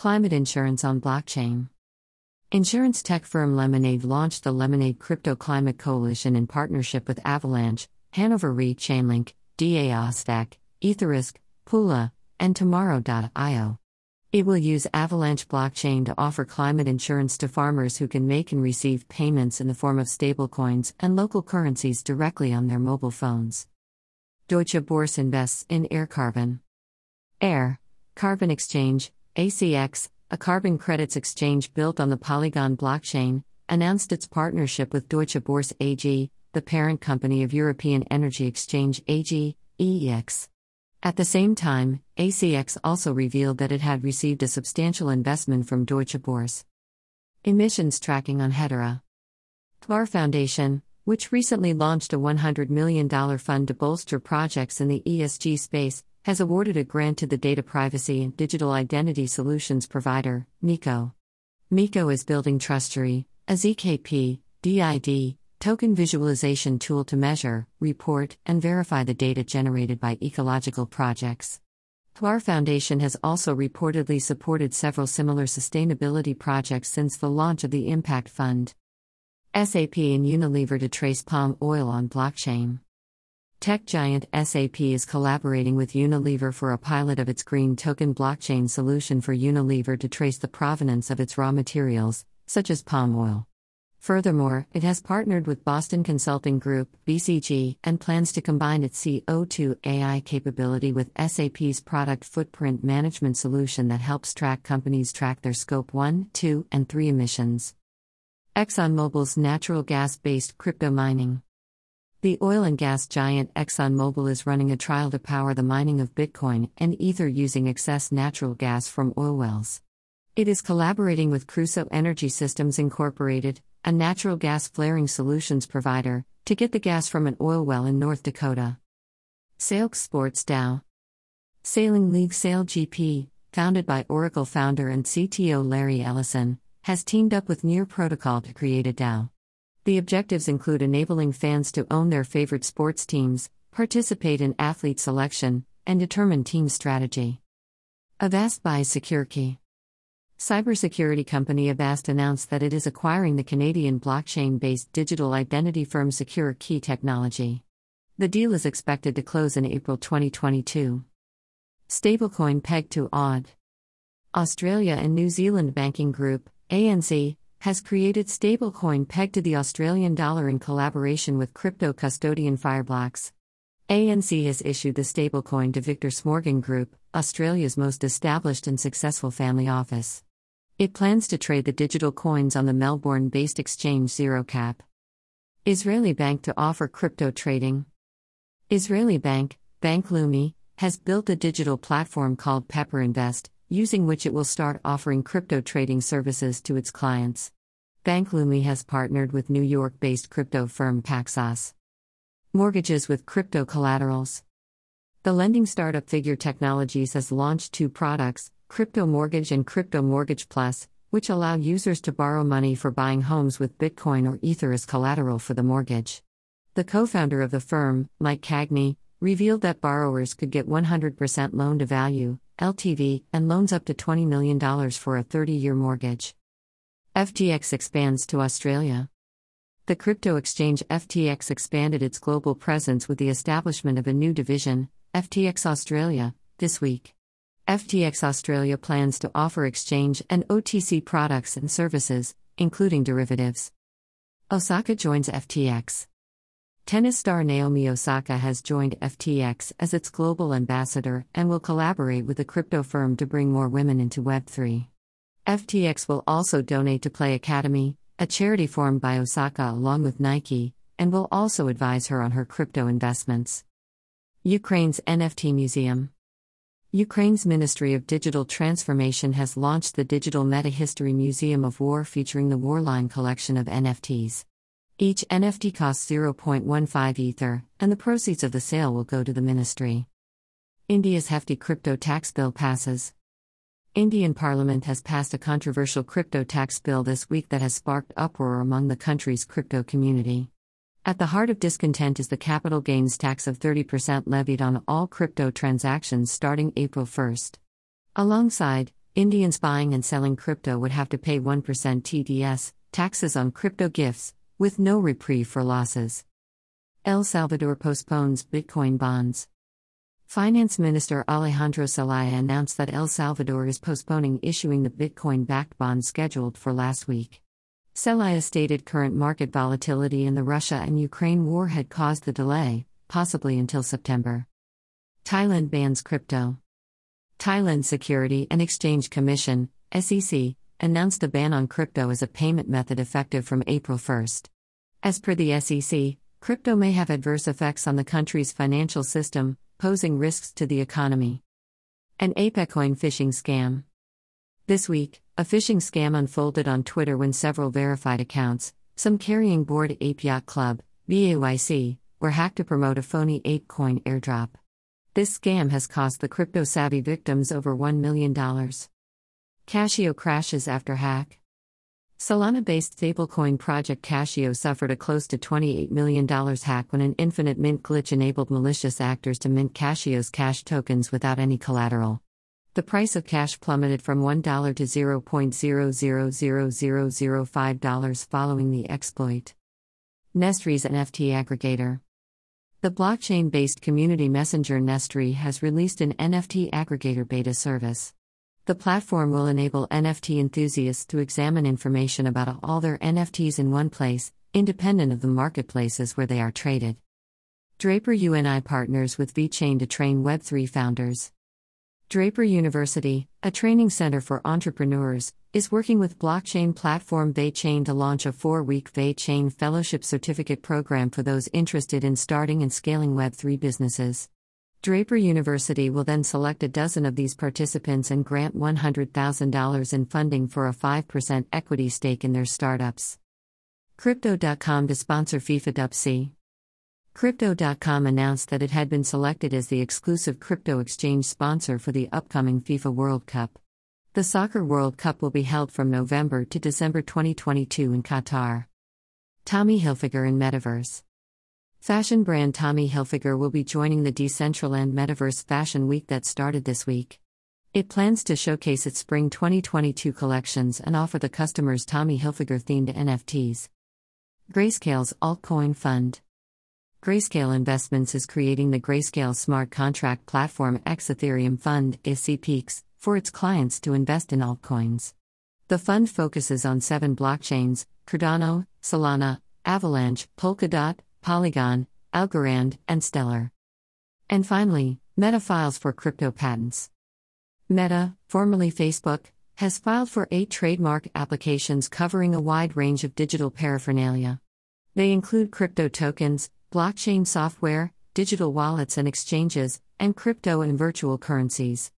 Climate insurance on blockchain. Insurance tech firm Lemonade launched the Lemonade Crypto Climate Coalition in partnership with Avalanche, Hannover Re Chainlink, DAO Stack, Etherisc, Pula, and Tomorrow.io. It will use Avalanche blockchain to offer climate insurance to farmers who can make and receive payments in the form of stablecoins and local currencies directly on their mobile phones. Deutsche Börse invests in Air Carbon. Air Carbon Exchange, ACX, a carbon credits exchange built on the Polygon blockchain, announced its partnership with Deutsche Börse AG, the parent company of European Energy Exchange AG, EEX. At the same time, ACX also revealed that it had received a substantial investment from Deutsche Börse. Emissions tracking on Hedera. HBAR Foundation, which recently launched a $100 million fund to bolster projects in the ESG space, has awarded a grant to the data privacy and digital identity solutions provider, Meeco. Meeco is building Trustery, a ZKP, DID, token visualization tool to measure, report, and verify the data generated by ecological projects. HBAR Foundation has also reportedly supported several similar sustainability projects since the launch of the Impact Fund. SAP and Unilever to trace palm oil on blockchain. Tech giant SAP is collaborating with Unilever for a pilot of its green token blockchain solution for Unilever to trace the provenance of its raw materials, such as palm oil. Furthermore, it has partnered with Boston Consulting Group, BCG, and plans to combine its CO2 AI capability with SAP's product footprint management solution that helps track companies track their scope 1, 2, and 3 emissions. ExxonMobil's natural gas based crypto mining. The oil and gas giant ExxonMobil is running a trial to power the mining of Bitcoin and Ether using excess natural gas from oil wells. It is collaborating with Crusoe Energy Systems Incorporated, a natural gas flaring solutions provider, to get the gas from an oil well in North Dakota. Sail Sports DAO Sailing League Sail GP, founded by Oracle founder and CTO Larry Ellison, has teamed up with Near Protocol to create a DAO. The objectives include enabling fans to own their favorite sports teams, participate in athlete selection, and determine team strategy. Avast buys SecureKey. Cybersecurity company Avast announced that it is acquiring the Canadian blockchain based digital identity firm Secure Key Technology. The deal is expected to close in April 2022. Stablecoin pegged to AUD. Australia and New Zealand Banking Group, ANZ, has created stablecoin pegged to the Australian dollar in collaboration with crypto custodian Fireblocks. ANZ has issued the stablecoin to Victor Smorgon Group, Australia's most established and successful family office. It plans to trade the digital coins on the Melbourne based exchange ZeroCap. Israeli bank to offer crypto trading. Israeli bank, Bank Leumi, has built a digital platform called Pepper Invest, using which it will start offering crypto trading services to its clients. Bank Leumi has partnered with New York based crypto firm Paxos. Mortgages with crypto collaterals. The lending startup Figure Technologies has launched two products, Crypto Mortgage and Crypto Mortgage Plus, which allow users to borrow money for buying homes with Bitcoin or Ether as collateral for the mortgage. The co founder of the firm, Mike Cagney, revealed that borrowers could get 100% loan to value, LTV, and loans up to $20 million for a 30 year mortgage. FTX expands to Australia. The crypto exchange FTX expanded its global presence with the establishment of a new division, FTX Australia, this week. FTX Australia plans to offer exchange and OTC products and services, including derivatives. Osaka joins FTX. Tennis star Naomi Osaka has joined FTX as its global ambassador and will collaborate with the crypto firm to bring more women into Web3. FTX will also donate to Play Academy, a charity formed by Osaka along with Nike, and will also advise her on her crypto investments. Ukraine's NFT Museum Ukraine's Ministry of Digital Transformation has launched the Digital Meta History Museum of War featuring the Warline collection of NFTs. Each NFT costs 0.15 Ether, and the proceeds of the sale will go to the ministry. India's hefty crypto tax bill passes. Indian Parliament has passed a controversial crypto tax bill this week that has sparked uproar among the country's crypto community. At the heart of discontent is the capital gains tax of 30% levied on all crypto transactions starting April 1. Alongside, Indians buying and selling crypto would have to pay 1% TDS, taxes on crypto gifts, with no reprieve for losses. El Salvador postpones Bitcoin bonds. Finance Minister Alejandro Zelaya announced that El Salvador is postponing issuing the Bitcoin backed bond scheduled for last week. Zelaya stated current market volatility in the Russia and Ukraine war had caused the delay, possibly until September. Thailand bans crypto. Thailand Security and Exchange Commission, SEC, announced a ban on crypto as a payment method effective from April 1. As per the SEC, crypto may have adverse effects on the country's financial system, posing risks to the economy. An ApeCoin phishing scam. This week, a phishing scam unfolded on Twitter when several verified accounts, some carrying Bored Ape Yacht Club, BAYC, were hacked to promote a phony ApeCoin airdrop. This scam has cost the crypto savvy victims over $1 million. Cashio crashes after hack. Solana based stablecoin project Cashio suffered a close to $28 million hack when an infinite mint glitch enabled malicious actors to mint Cashio's cash tokens without any collateral. The price of cash plummeted from $1 to $0.000005 following the exploit. Nestree's NFT aggregator. The blockchain based community messenger Nestree has released an NFT aggregator beta service. The platform will enable NFT enthusiasts to examine information about all their NFTs in one place, independent of the marketplaces where they are traded. Draper UNI partners with VeChain to train Web3 founders. Draper University, a training center for entrepreneurs, is working with blockchain platform VeChain to launch a four week VeChain Fellowship Certificate program for those interested in starting and scaling Web3 businesses. Draper University will then select a dozen of these participants and grant $100,000 in funding for a 5% equity stake in their startups. Crypto.com to sponsor FIFA Dub Crypto.com announced that it had been selected as the exclusive crypto exchange sponsor for the upcoming FIFA World Cup. The Soccer World Cup will be held from November to December 2022 in Qatar. Tommy Hilfiger in Metaverse. Fashion brand Tommy Hilfiger will be joining the Decentraland Metaverse Fashion Week that started this week. It plans to showcase its spring 2022 collections and offer the customers Tommy Hilfiger themed NFTs. Grayscale's altcoin fund. Grayscale Investments is creating the Grayscale Smart Contract Platform X Ethereum Fund, ECPEX, for its clients to invest in altcoins. The fund focuses on seven blockchains Cardano, Solana, Avalanche, Polkadot, Polygon, Algorand, and Stellar. And finally, Meta files for crypto patents. Meta, formerly Facebook, has filed for eight trademark applications covering a wide range of digital paraphernalia. They include crypto tokens, blockchain software, digital wallets and exchanges, and crypto and virtual currencies.